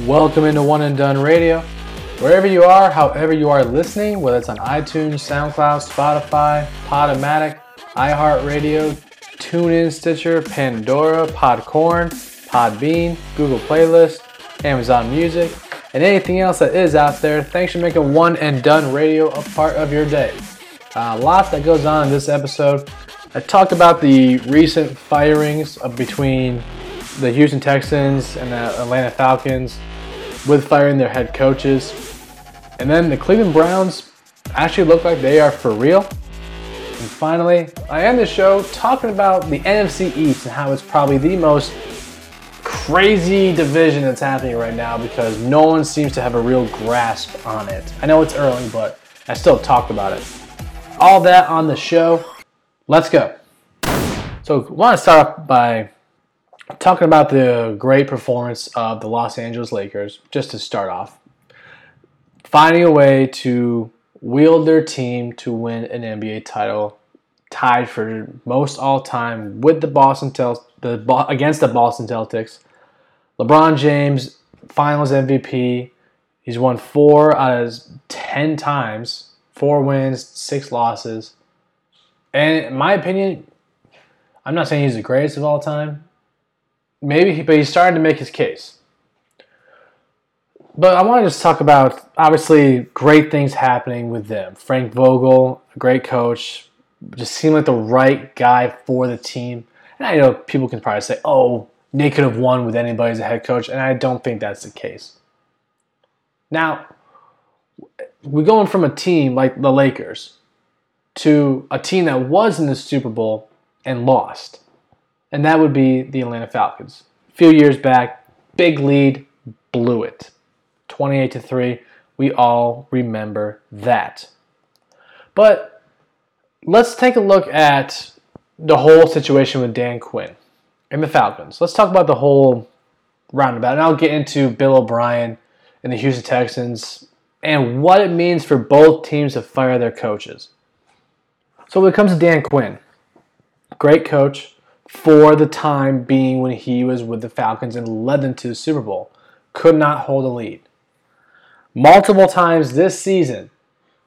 Welcome into One and Dunne Radio. Wherever you are, however you are listening, whether it's on iTunes, SoundCloud, Spotify, Podomatic, iHeartRadio, TuneIn, Stitcher, Pandora, Podcorn, Podbean, Google Playlist, Amazon Music, and anything else that is out there, thanks for making One and Dunne Radio a part of your day. Uh, lots that goes on in this episode. I talked about the recent firings between the Houston Texans and the Atlanta Falcons with firing their head coaches. And then the Cleveland Browns actually look like they are for real. And finally, I end the show talking about the NFC East and how it's probably the most crazy division that's happening right now because no one seems to have a real grasp on it. I know it's early, but I still talked about it. All that on the show. Let's go. So, I want to start off by talking about the great performance of the Los Angeles Lakers, just to start off, finding a way to wield their team to win an NBA title, tied for most all time with the Boston Tel- the against the Boston Celtics. LeBron James, Finals MVP. He's won four out of ten times, four wins, six losses. And in my opinion, I'm not saying he's the greatest of all time, maybe, but he's starting to make his case. But I want to just talk about obviously great things happening with them. Frank Vogel, a great coach, just seemed like the right guy for the team. And I know people can probably say, "Oh, they could have won with anybody as a head coach," and I don't think that's the case. Now, we're going from a team like the Lakers to a team that was in the Super Bowl and lost and that would be the Atlanta Falcons. A few years back, big lead, blew it. 28 to 3. We all remember that. But let's take a look at the whole situation with Dan Quinn and the Falcons. Let's talk about the whole roundabout, and I'll get into Bill O'Brien and the Houston Texans and what it means for both teams to fire their coaches. So when it comes to Dan Quinn, great coach, for the time being when he was with the Falcons and led them to the Super Bowl. Could not hold a lead. Multiple times this season,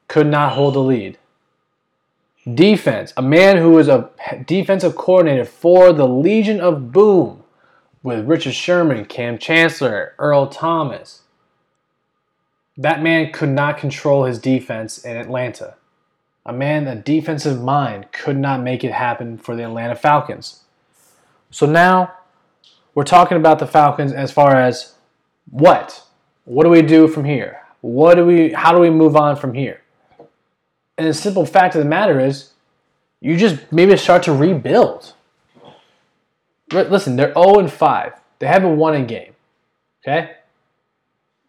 could not hold a lead. Defense, a man who was a defensive coordinator for the Legion of Boom with Richard Sherman, Kam Chancellor, Earl Thomas. That man could not control his defense in Atlanta. A man, a defensive mind, could not make it happen for the Atlanta Falcons. So now we're talking about the Falcons as far as what? What do we do from here? What do we how do we move on from here? And the simple fact of the matter is you just maybe start to rebuild. Listen, they're 0 and 5. They haven't won a game. Okay?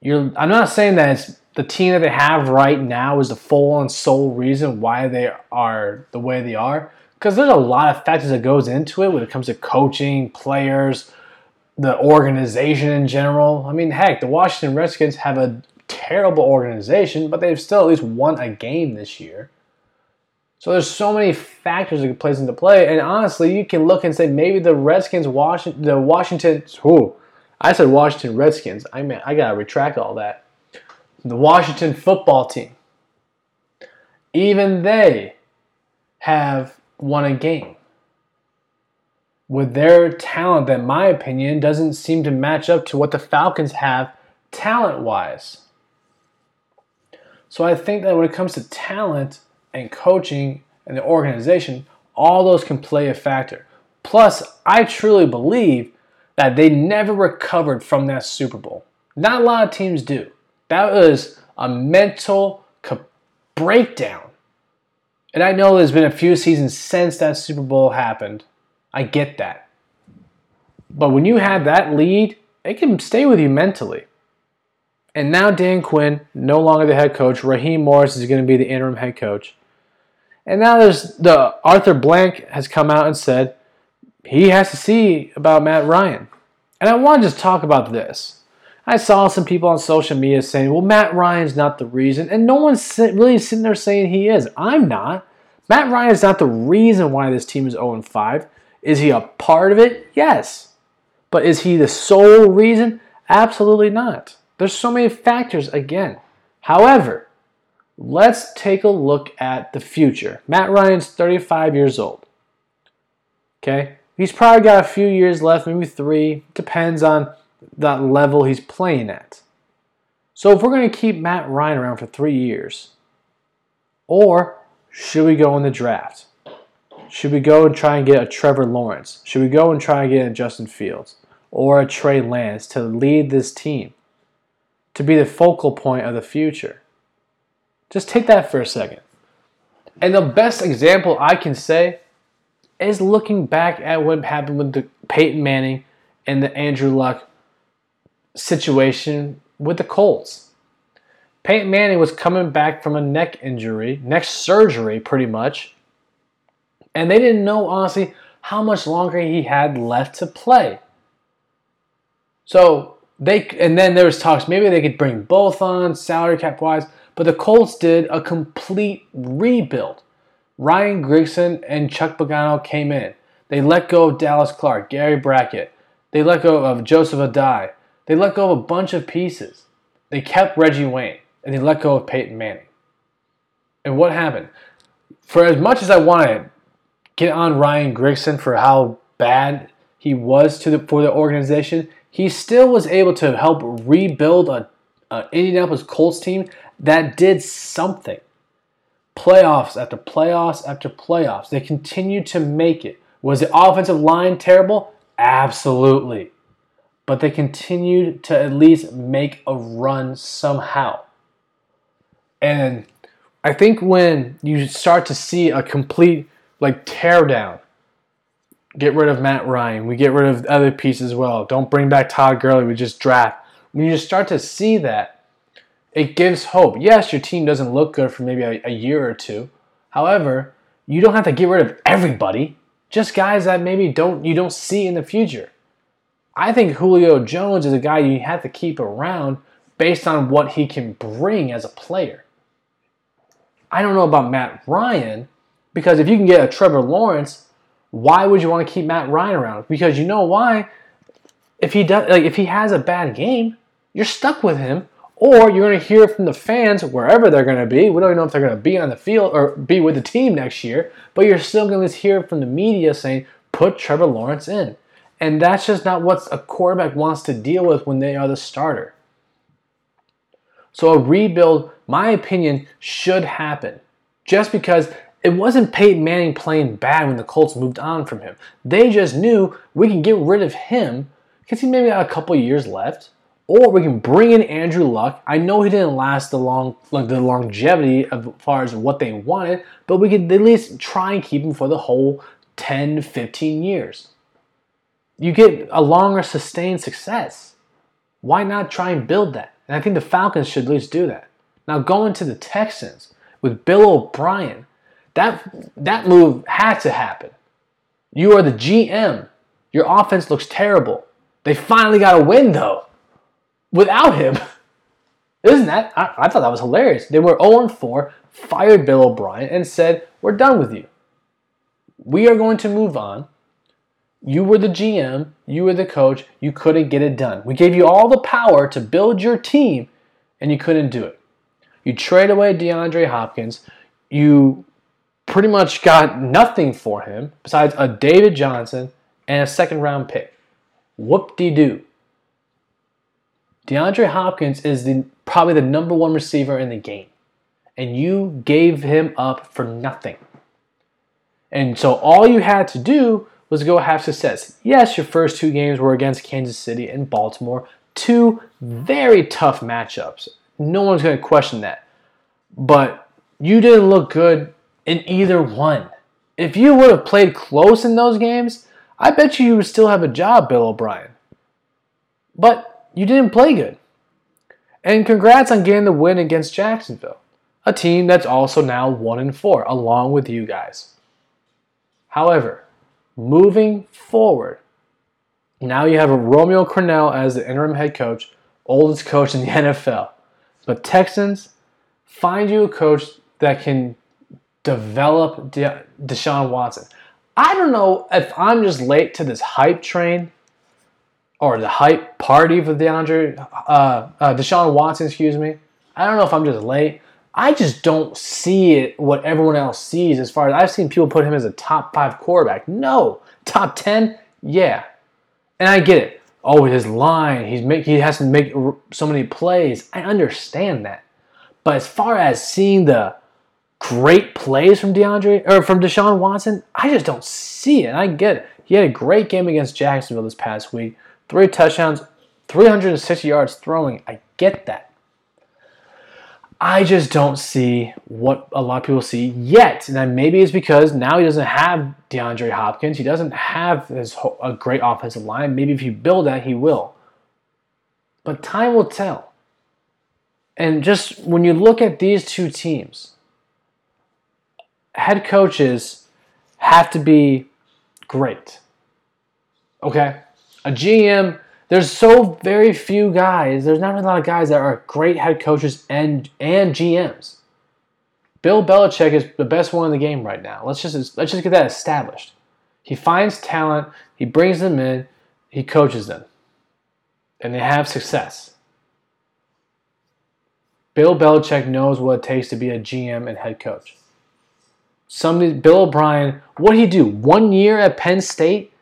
You're I'm not saying that it's the team that they have right now is the full and sole reason why they are the way they are because there's a lot of factors that goes into it when it comes to coaching, players, the organization in general. I mean, heck, the Washington Redskins have a terrible organization, but they've still at least won a game this year. So there's so many factors that plays into play, and honestly, you can look and say maybe the Redskins, Washington, the Washington, who I said Washington Redskins. I mean, I gotta retract all that. The Washington football team, even they have won a game. With their talent, that in my opinion doesn't seem to match up to what the Falcons have talent wise. So I think that when it comes to talent and coaching and the organization, all those can play a factor. Plus, I truly believe that they never recovered from that Super Bowl. Not a lot of teams do. That was a mental breakdown and I know there's been a few seasons since that Super Bowl happened. I get that. But when you have that lead, it can stay with you mentally. And now Dan Quinn, no longer the head coach. Raheem Morris is going to be the interim head coach. And now there's the Arthur Blank has come out and said he has to see about Matt Ryan. And I want to just talk about this. I saw some people on social media saying, well, Matt Ryan's not the reason. And no one's really sitting there saying he is. I'm not. Matt Ryan is not the reason why this team is 0 5. Is he a part of it? Yes. But is he the sole reason? Absolutely not. There's so many factors again. However, let's take a look at the future. Matt Ryan's 35 years old. Okay? He's probably got a few years left, maybe three. Depends on that level he's playing at. So if we're going to keep Matt Ryan around for three years, or should we go in the draft? Should we go and try and get a Trevor Lawrence? Should we go and try and get a Justin Fields or a Trey Lance to lead this team, to be the focal point of the future? Just take that for a second. And the best example I can say is looking back at what happened with the Peyton Manning and the Andrew Luck situation with the Colts. Peyton Manning was coming back from a neck injury, neck surgery pretty much, and they didn't know honestly how much longer he had left to play. So they and then there was talks maybe they could bring both on salary cap wise, but the Colts did a complete rebuild. Ryan Grigson and Chuck Pagano came in. They let go of Dallas Clark, Gary Brackett. They let go of Joseph Addai. They let go of a bunch of pieces. They kept Reggie Wayne and they let go of Peyton Manning. And what happened? For as much as I want to get on Ryan Grigson for how bad he was to the for the organization, he still was able to help rebuild a, a Indianapolis Colts team that did something. Playoffs after playoffs after playoffs. They continued to make it. Was the offensive line terrible? Absolutely. But they continued to at least make a run somehow. And I think when you start to see a complete like tear down, get rid of Matt Ryan, we get rid of other pieces as well. Don't bring back Todd Gurley, we just draft. When you start to see that, it gives hope. Yes, your team doesn't look good for maybe a, a year or two. However, you don't have to get rid of everybody. Just guys that maybe don't you don't see in the future. I think Julio Jones is a guy you have to keep around based on what he can bring as a player. I don't know about Matt Ryan because if you can get a Trevor Lawrence, why would you want to keep Matt Ryan around? Because you know why? If he does, like if he has a bad game, you're stuck with him, or you're going to hear from the fans wherever they're going to be. We don't even know if they're going to be on the field or be with the team next year, but you're still going to hear from the media saying, "Put Trevor Lawrence in," and that's just not what a quarterback wants to deal with when they are the starter. So a rebuild, my opinion, should happen. Just because it wasn't Peyton Manning playing bad when the Colts moved on from him. They just knew we can get rid of him because he maybe got a couple years left, or we can bring in Andrew Luck. I know he didn't last the long, like the longevity as far as what they wanted, but we could at least try and keep him for the whole 10, 15 years. You get a longer sustained success. Why not try and build that? And I think the Falcons should at least do that. Now going to the Texans with Bill O'Brien, that that move had to happen. You are the GM. Your offense looks terrible. They finally got a win though, without him. Isn't that? I, I thought that was hilarious. They were 0 4, fired Bill O'Brien, and said, "We're done with you. We are going to move on. You were the GM, you were the coach, you couldn't get it done. We gave you all the power to build your team, and you couldn't do it. You trade away DeAndre Hopkins, you pretty much got nothing for him besides a David Johnson and a second round pick. Whoop de doo. DeAndre Hopkins is the, probably the number one receiver in the game, and you gave him up for nothing. And so all you had to do was go have success. Yes, your first two games were against Kansas City and Baltimore, two very tough matchups. No one's going to question that. But you didn't look good in either one. If you would have played close in those games, I bet you you would still have a job, Bill O'Brien. But you didn't play good. And congrats on getting the win against Jacksonville, a team that's also now 1 and 4 along with you guys. However, moving forward, now you have Romeo Crennel as the interim head coach, oldest coach in the NFL. But Texans, find you a coach that can develop De- Deshaun Watson. I don't know if I'm just late to this hype train or the hype party for DeAndre, uh, uh, Deshaun Watson, excuse me. I don't know if I'm just late. I just don't see it what everyone else sees as far as I've seen people put him as a top five quarterback. No, top ten, yeah, and I get it. Oh, his line, he's make, he has to make so many plays. I understand that, but as far as seeing the great plays from DeAndre or from Deshaun Watson, I just don't see it. And I get it. He had a great game against Jacksonville this past week. Three touchdowns, 360 yards throwing. I get that. I just don't see what a lot of people see yet. And maybe it's because now he doesn't have DeAndre Hopkins. He doesn't have his a great offensive line. Maybe if you build that, he will. But time will tell. And just when you look at these two teams, head coaches have to be great. Okay? A GM there's so very few guys. There's not a lot of guys that are great head coaches and and GMs. Bill Belichick is the best one in the game right now. Let's just let's just get that established. He finds talent, he brings them in, he coaches them, and they have success. Bill Belichick knows what it takes to be a GM and head coach. Somebody, Bill O'Brien, what did he do? One year at Penn State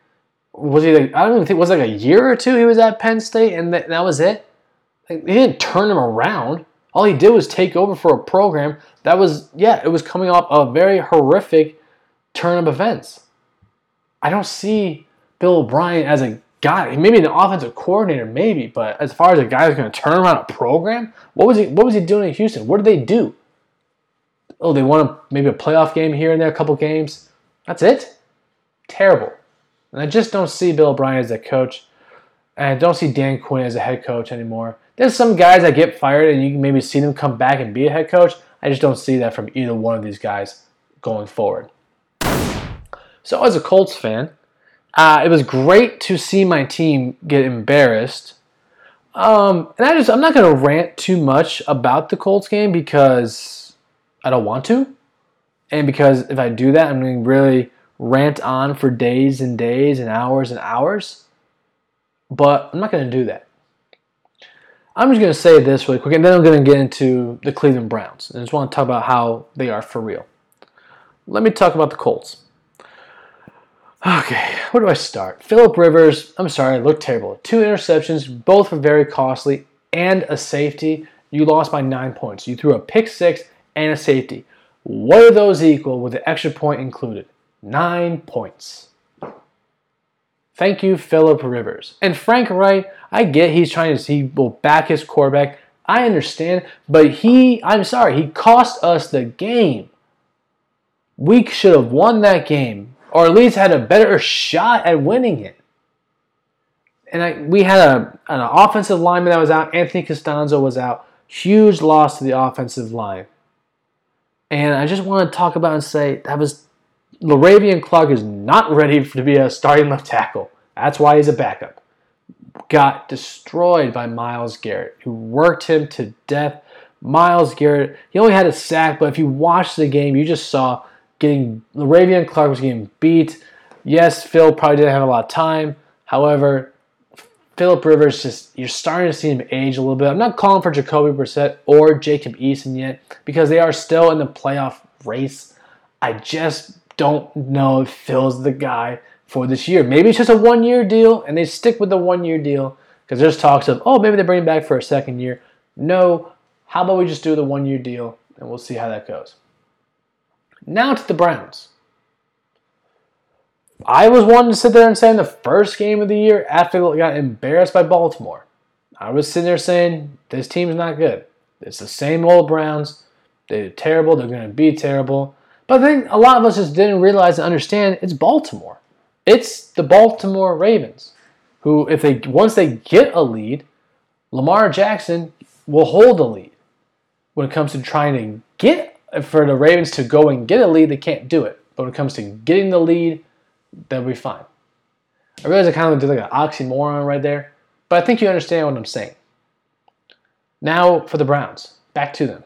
was he like I don't even think was like a year or two he was at Penn State and that, that was it. Like, he didn't turn him around. All he did was take over for a program that was yeah it was coming off a very horrific turn of events. I don't see Bill O'Brien as a guy. Maybe an offensive coordinator, maybe, but as far as a guy who's going to turn around a program, what was he? What was he doing in Houston? What did they do? Oh, they won a, maybe a playoff game here and there, a couple games. That's it. Terrible. And I just don't see Bill O'Brien as a coach. And I don't see Dan Quinn as a head coach anymore. There's some guys that get fired and you can maybe see them come back and be a head coach. I just don't see that from either one of these guys going forward. So, as a Colts fan, uh, it was great to see my team get embarrassed. Um, and I just I'm not going to rant too much about the Colts game because I don't want to, and because if I do that, I'm to really rant on for days and days and hours and hours, but I'm not going to do that. I'm just going to say this really quick, and then I'm going to get into the Cleveland Browns. I just want to talk about how they are for real. Let me talk about the Colts. Okay, where do I start? Philip Rivers, I'm sorry, looked terrible. Two interceptions, both were very costly, and a safety. You lost by nine points. You threw a pick six and a safety. What are those equal with the extra point included? Nine points. Thank you, Philip Rivers. And Frank Reich, I get he's trying to he will back his quarterback. I understand, but he, I'm sorry, he cost us the game. We should have won that game, or at least had a better shot at winning it. And I, we had a, an offensive lineman that was out. Anthony Castonzo was out. Huge loss to the offensive line. And I just want to talk about and say that was Le'Raven Clark is not ready to be a starting left tackle. That's why he's a backup. Got destroyed by Myles Garrett, who worked him to death. Myles Garrett, he only had a sack, but if you watched the game, you just saw getting Le'Raven Clark was getting beat. Yes, Phil probably didn't have a lot of time. However, Philip Rivers just you're starting to see him age a little bit. I'm not calling for Jacoby Brissett or Jacob Eason yet because they are still in the playoff race. I just don't know if Phil's the guy for this year. Maybe it's just a one year deal and they stick with the one year deal because there's talks of, oh, maybe they bring him back for a second year. No, how about we just do the one year deal and we'll see how that goes. Now to the Browns. I was one to sit there and say in the first game of the year after they got embarrassed by Baltimore. I was sitting there saying, this team's not good. It's the same old Browns. They're terrible. They're going to be terrible. But I think a lot of us just didn't realize and understand it's Baltimore. It's the Baltimore Ravens, who, if they once they get a lead, Lamar Jackson will hold the lead. When it comes to trying to get for the Ravens to go and get a lead, they can't do it. But when it comes to getting the lead, they'll be fine. I realize I kind of did like an oxymoron right there, but I think you understand what I'm saying. Now for the Browns, back to them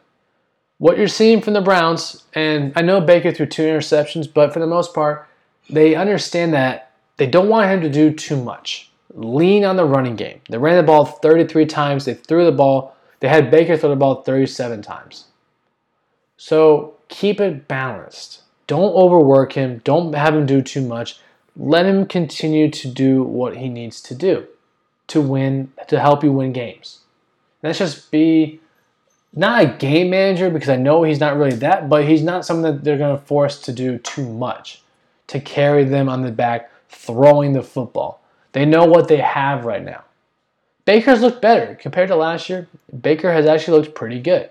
what you're seeing from the Browns, and I know Baker threw two interceptions, but for the most part, they understand that they don't want him to do too much. lean on the running game. They ran the ball 33 times. They threw the ball. They had Baker throw the ball 37 times. So keep it balanced. Don't overwork him. Don't have him do too much. Let him continue to do what he needs to do to win, to help you win games. Let's just be not a game manager because I know he's not really that, but he's not something that they're going to force to do too much to carry them on the back throwing the football. They know what they have right now. Baker's looked better compared to last year. Baker has actually looked pretty good.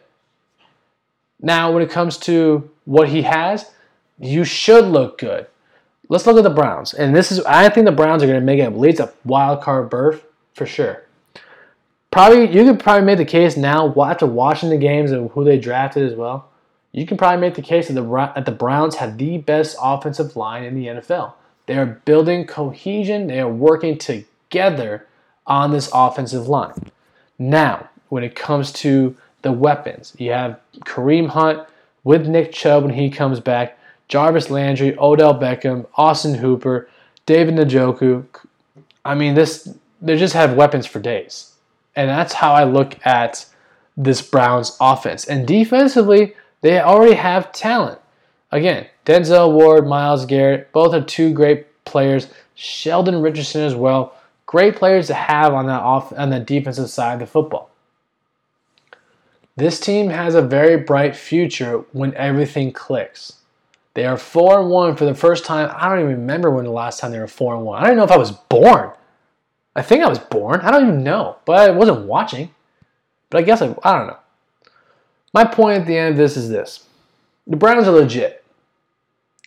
Now, when it comes to what he has, you should look good. Let's look at the Browns. And this is I think the Browns are going to make it least a wild card berth for sure. Probably you could probably make the case now after watching the games and who they drafted as well. You can probably make the case that the that the Browns have the best offensive line in the NFL. They are building cohesion. They are working together on this offensive line. Now, when it comes to the weapons, you have Kareem Hunt with Nick Chubb when he comes back, Jarvis Landry, Odell Beckham, Austin Hooper, David Njoku. I mean, this they just have weapons for days. And that's how I look at this Browns offense. And defensively, they already have talent. Again, Denzel Ward, Myles Garrett, both are two great players. Sheldon Richardson as well. Great players to have on that off on the defensive side of the football. This team has a very bright future when everything clicks. They are 4 and 1 for the first time. I don't even remember when the last time they were 4 and 1. I don't know if I was born. I think I was born. I don't even know, but I wasn't watching. But I guess I, I don't know. My point at the end of this is this: the Browns are legit.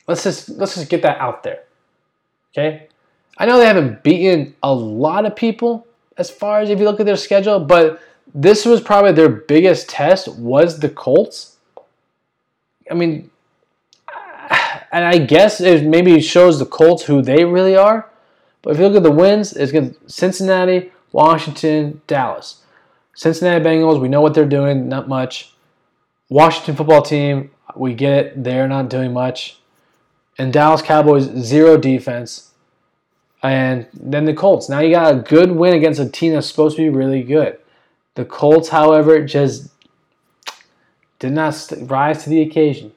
Let's just let's just get that out there. Okay, I know they haven't beaten a lot of people as far as if you look at their schedule, but this was probably their biggest test was the Colts. I mean, and I guess it maybe shows the Colts who they really are. But if you look at the wins, it's going Cincinnati, Washington, Dallas. Cincinnati Bengals, we know what they're doing, not much. Washington football team, we get it, they're not doing much. And Dallas Cowboys, zero defense. And then the Colts. Now you got a good win against a team that's supposed to be really good. The Colts, however, just did not rise to the occasion.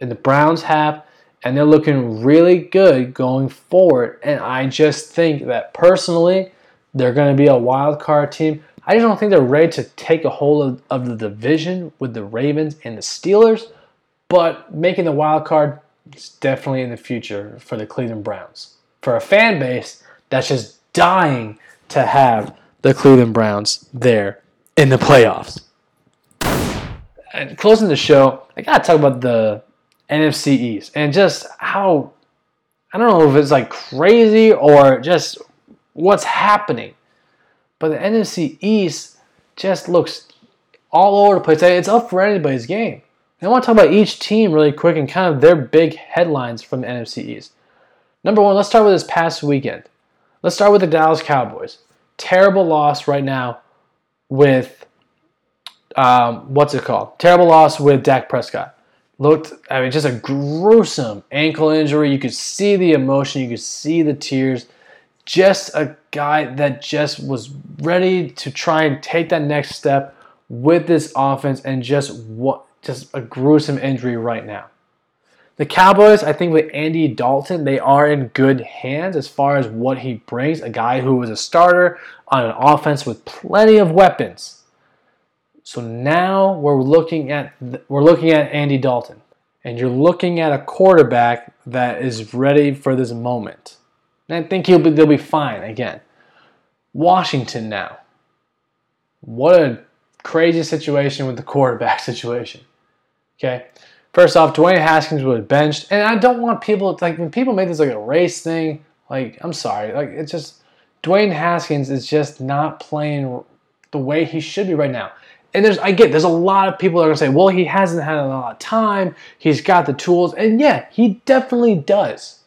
And the Browns have and they're looking really good going forward. And I just think that personally, they're going to be a wild card team. I just don't think they're ready to take a hold of, of the division with the Ravens and the Steelers, but making the wild card is definitely in the future for the Cleveland Browns. For a fan base that's just dying to have the Cleveland Browns there in the playoffs. And closing the show, I gotta talk about the NFC East and just how I don't know if it's like crazy or just what's happening. But the NFC East just looks all over the place. It's up for anybody's game. And I want to talk about each team really quick and kind of their big headlines from the NFC East. Number one, let's start with this past weekend. Let's start with the Dallas Cowboys. Terrible loss right now with um, what's it called? Terrible loss with Dak Prescott looked, I mean, just a gruesome ankle injury. You could see the emotion, you could see the tears. Just a guy that just was ready to try and take that next step with this offense and just what just a gruesome injury right now. The Cowboys, I think with Andy Dalton, they are in good hands as far as what he brings. A guy who was a starter on an offense with plenty of weapons so now we're looking at we're looking at Andy Dalton, and you're looking at a quarterback that is ready for this moment. And I think he'll be they'll be fine again. Washington now. What a crazy situation with the quarterback situation. Okay. First off, Dwayne Haskins was benched, and I don't want people like when people make this like a race thing. Like, I'm sorry, like it's just Dwayne Haskins is just not playing the way he should be right now and there's I get there's a lot of people that are gonna say, well, he hasn't had a lot of time, he's got the tools, and yeah, he definitely does.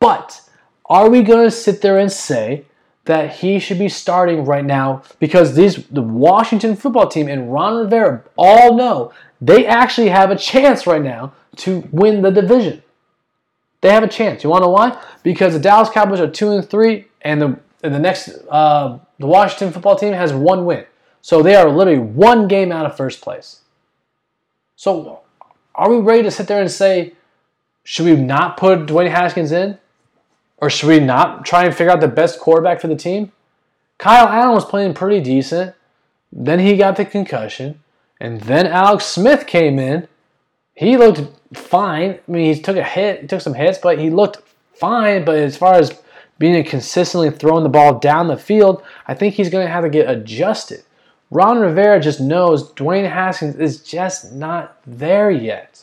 But are we gonna sit there and say that he should be starting right now because these the Washington football team and Ron Rivera all know they actually have a chance right now to win the division. They have a chance. You want to know why? Because the Dallas Cowboys are two and three, and the and the next, uh, the Washington football team has one win. So they are literally one game out of first place. So are we ready to sit there and say, should we not put Dwayne Haskins in? Or should we not try and figure out the best quarterback for the team? Kyle Allen was playing pretty decent. Then he got the concussion. And then Alex Smith came in. He looked fine. I mean, he took a hit, took some hits, but he looked fine. But as far as being consistently throwing the ball down the field, I think he's going to have to get adjusted. Ron Rivera just knows Dwayne Haskins is just not there yet.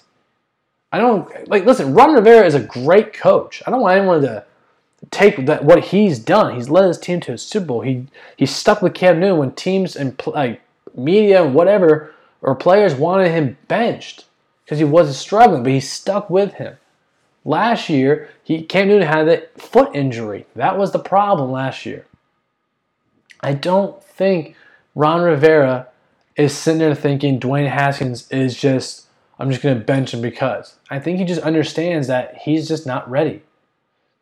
I don't like listen, Ron Rivera is a great coach. I don't want anyone to take that what he's done. He's led his team to a Super Bowl. He he stuck with Cam Newton when teams and like media and whatever or players wanted him benched because he wasn't struggling, but he stuck with him. Last year, he Cam Newton had a foot injury. That was the problem last year. I don't think Ron Rivera is sitting there thinking Dwayne Haskins is just I'm just going to bench him because. I think he just understands that he's just not ready.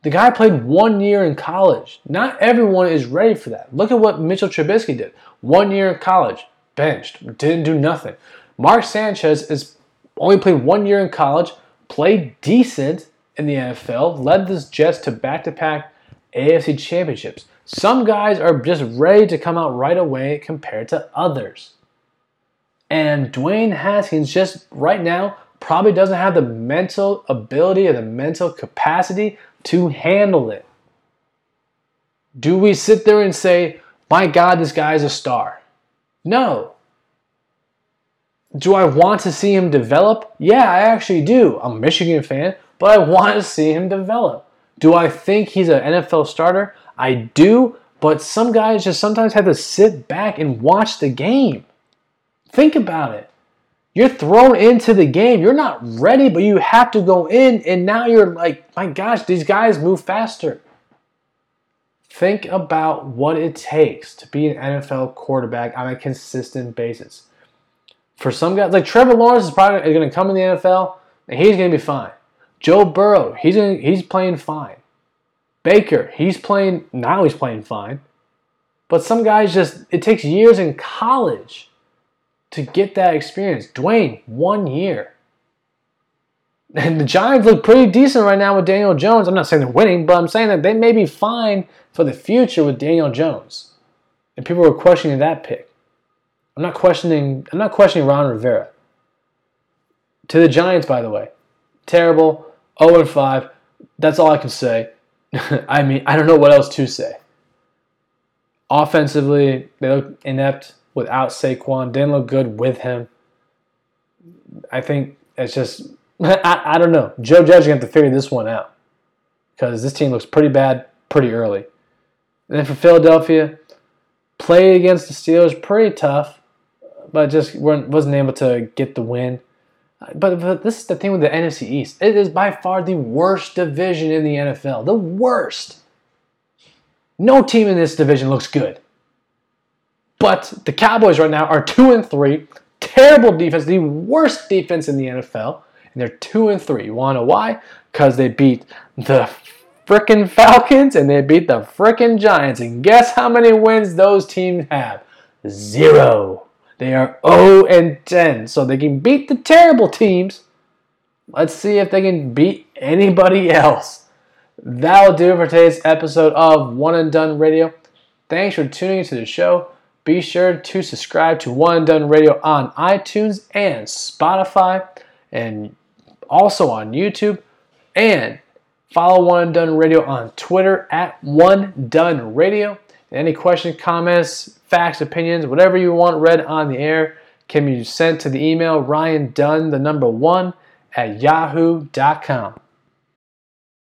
The guy played one year in college. Not everyone is ready for that. Look at what Mitchell Trubisky did. One year in college, benched, didn't do nothing. Mark Sanchez is only played one year in college, played decent in the NFL, led the Jets to back-to-back AFC championships. Some guys are just ready to come out right away compared to others. And Dwayne Haskins just right now probably doesn't have the mental ability or the mental capacity to handle it. Do we sit there and say, my God, this guy's a star? No. Do I want to see him develop? Yeah, I actually do. I'm a Michigan fan, but I want to see him develop. Do I think he's an NFL starter? I do, but some guys just sometimes have to sit back and watch the game. Think about it. You're thrown into the game. You're not ready, but you have to go in, and now you're like, my gosh, these guys move faster. Think about what it takes to be an NFL quarterback on a consistent basis. For some guys, like Trevor Lawrence is probably going to come in the NFL, and he's going to be fine. Joe Burrow, he's gonna, he's playing fine. Baker, he's playing now. He's playing fine. But some guys just it takes years in college to get that experience. Dwayne, one year. And the Giants look pretty decent right now with Daniel Jones. I'm not saying they're winning, but I'm saying that they may be fine for the future with Daniel Jones. And people were questioning that pick. I'm not questioning I'm not questioning Ron Rivera. To the Giants, by the way. Terrible. 0 5. That's all I can say. I mean, I don't know what else to say. Offensively, they look inept without Saquon. Didn't look good with him. I think it's just I, I don't know. Joe Judge to have to figure this one out because this team looks pretty bad pretty early. And then for Philadelphia, play against the Steelers pretty tough, but just wasn't able to get the win. But, but this is the thing with the NFC East. It is by far the worst division in the NFL. The worst. No team in this division looks good. But the Cowboys right now are two and three. Terrible defense, the worst defense in the NFL, and they're two and three. You want to know why? Because they beat the frickin' Falcons and they beat the frickin' Giants. And guess how many wins those teams have? Zero. They are 0 and 10, so they can beat the terrible teams. Let's see if they can beat anybody else. That'll do it for today's episode of One and Dunne Radio. Thanks for tuning into the show. Be sure to subscribe to One and Dunne Radio on iTunes and Spotify, and also on YouTube. And follow One and Dunne Radio on Twitter at One Dunne Radio. Any questions, comments, facts, opinions, whatever you want read on the air can be sent to the email Ryan Dunne, the number one, at yahoo.com.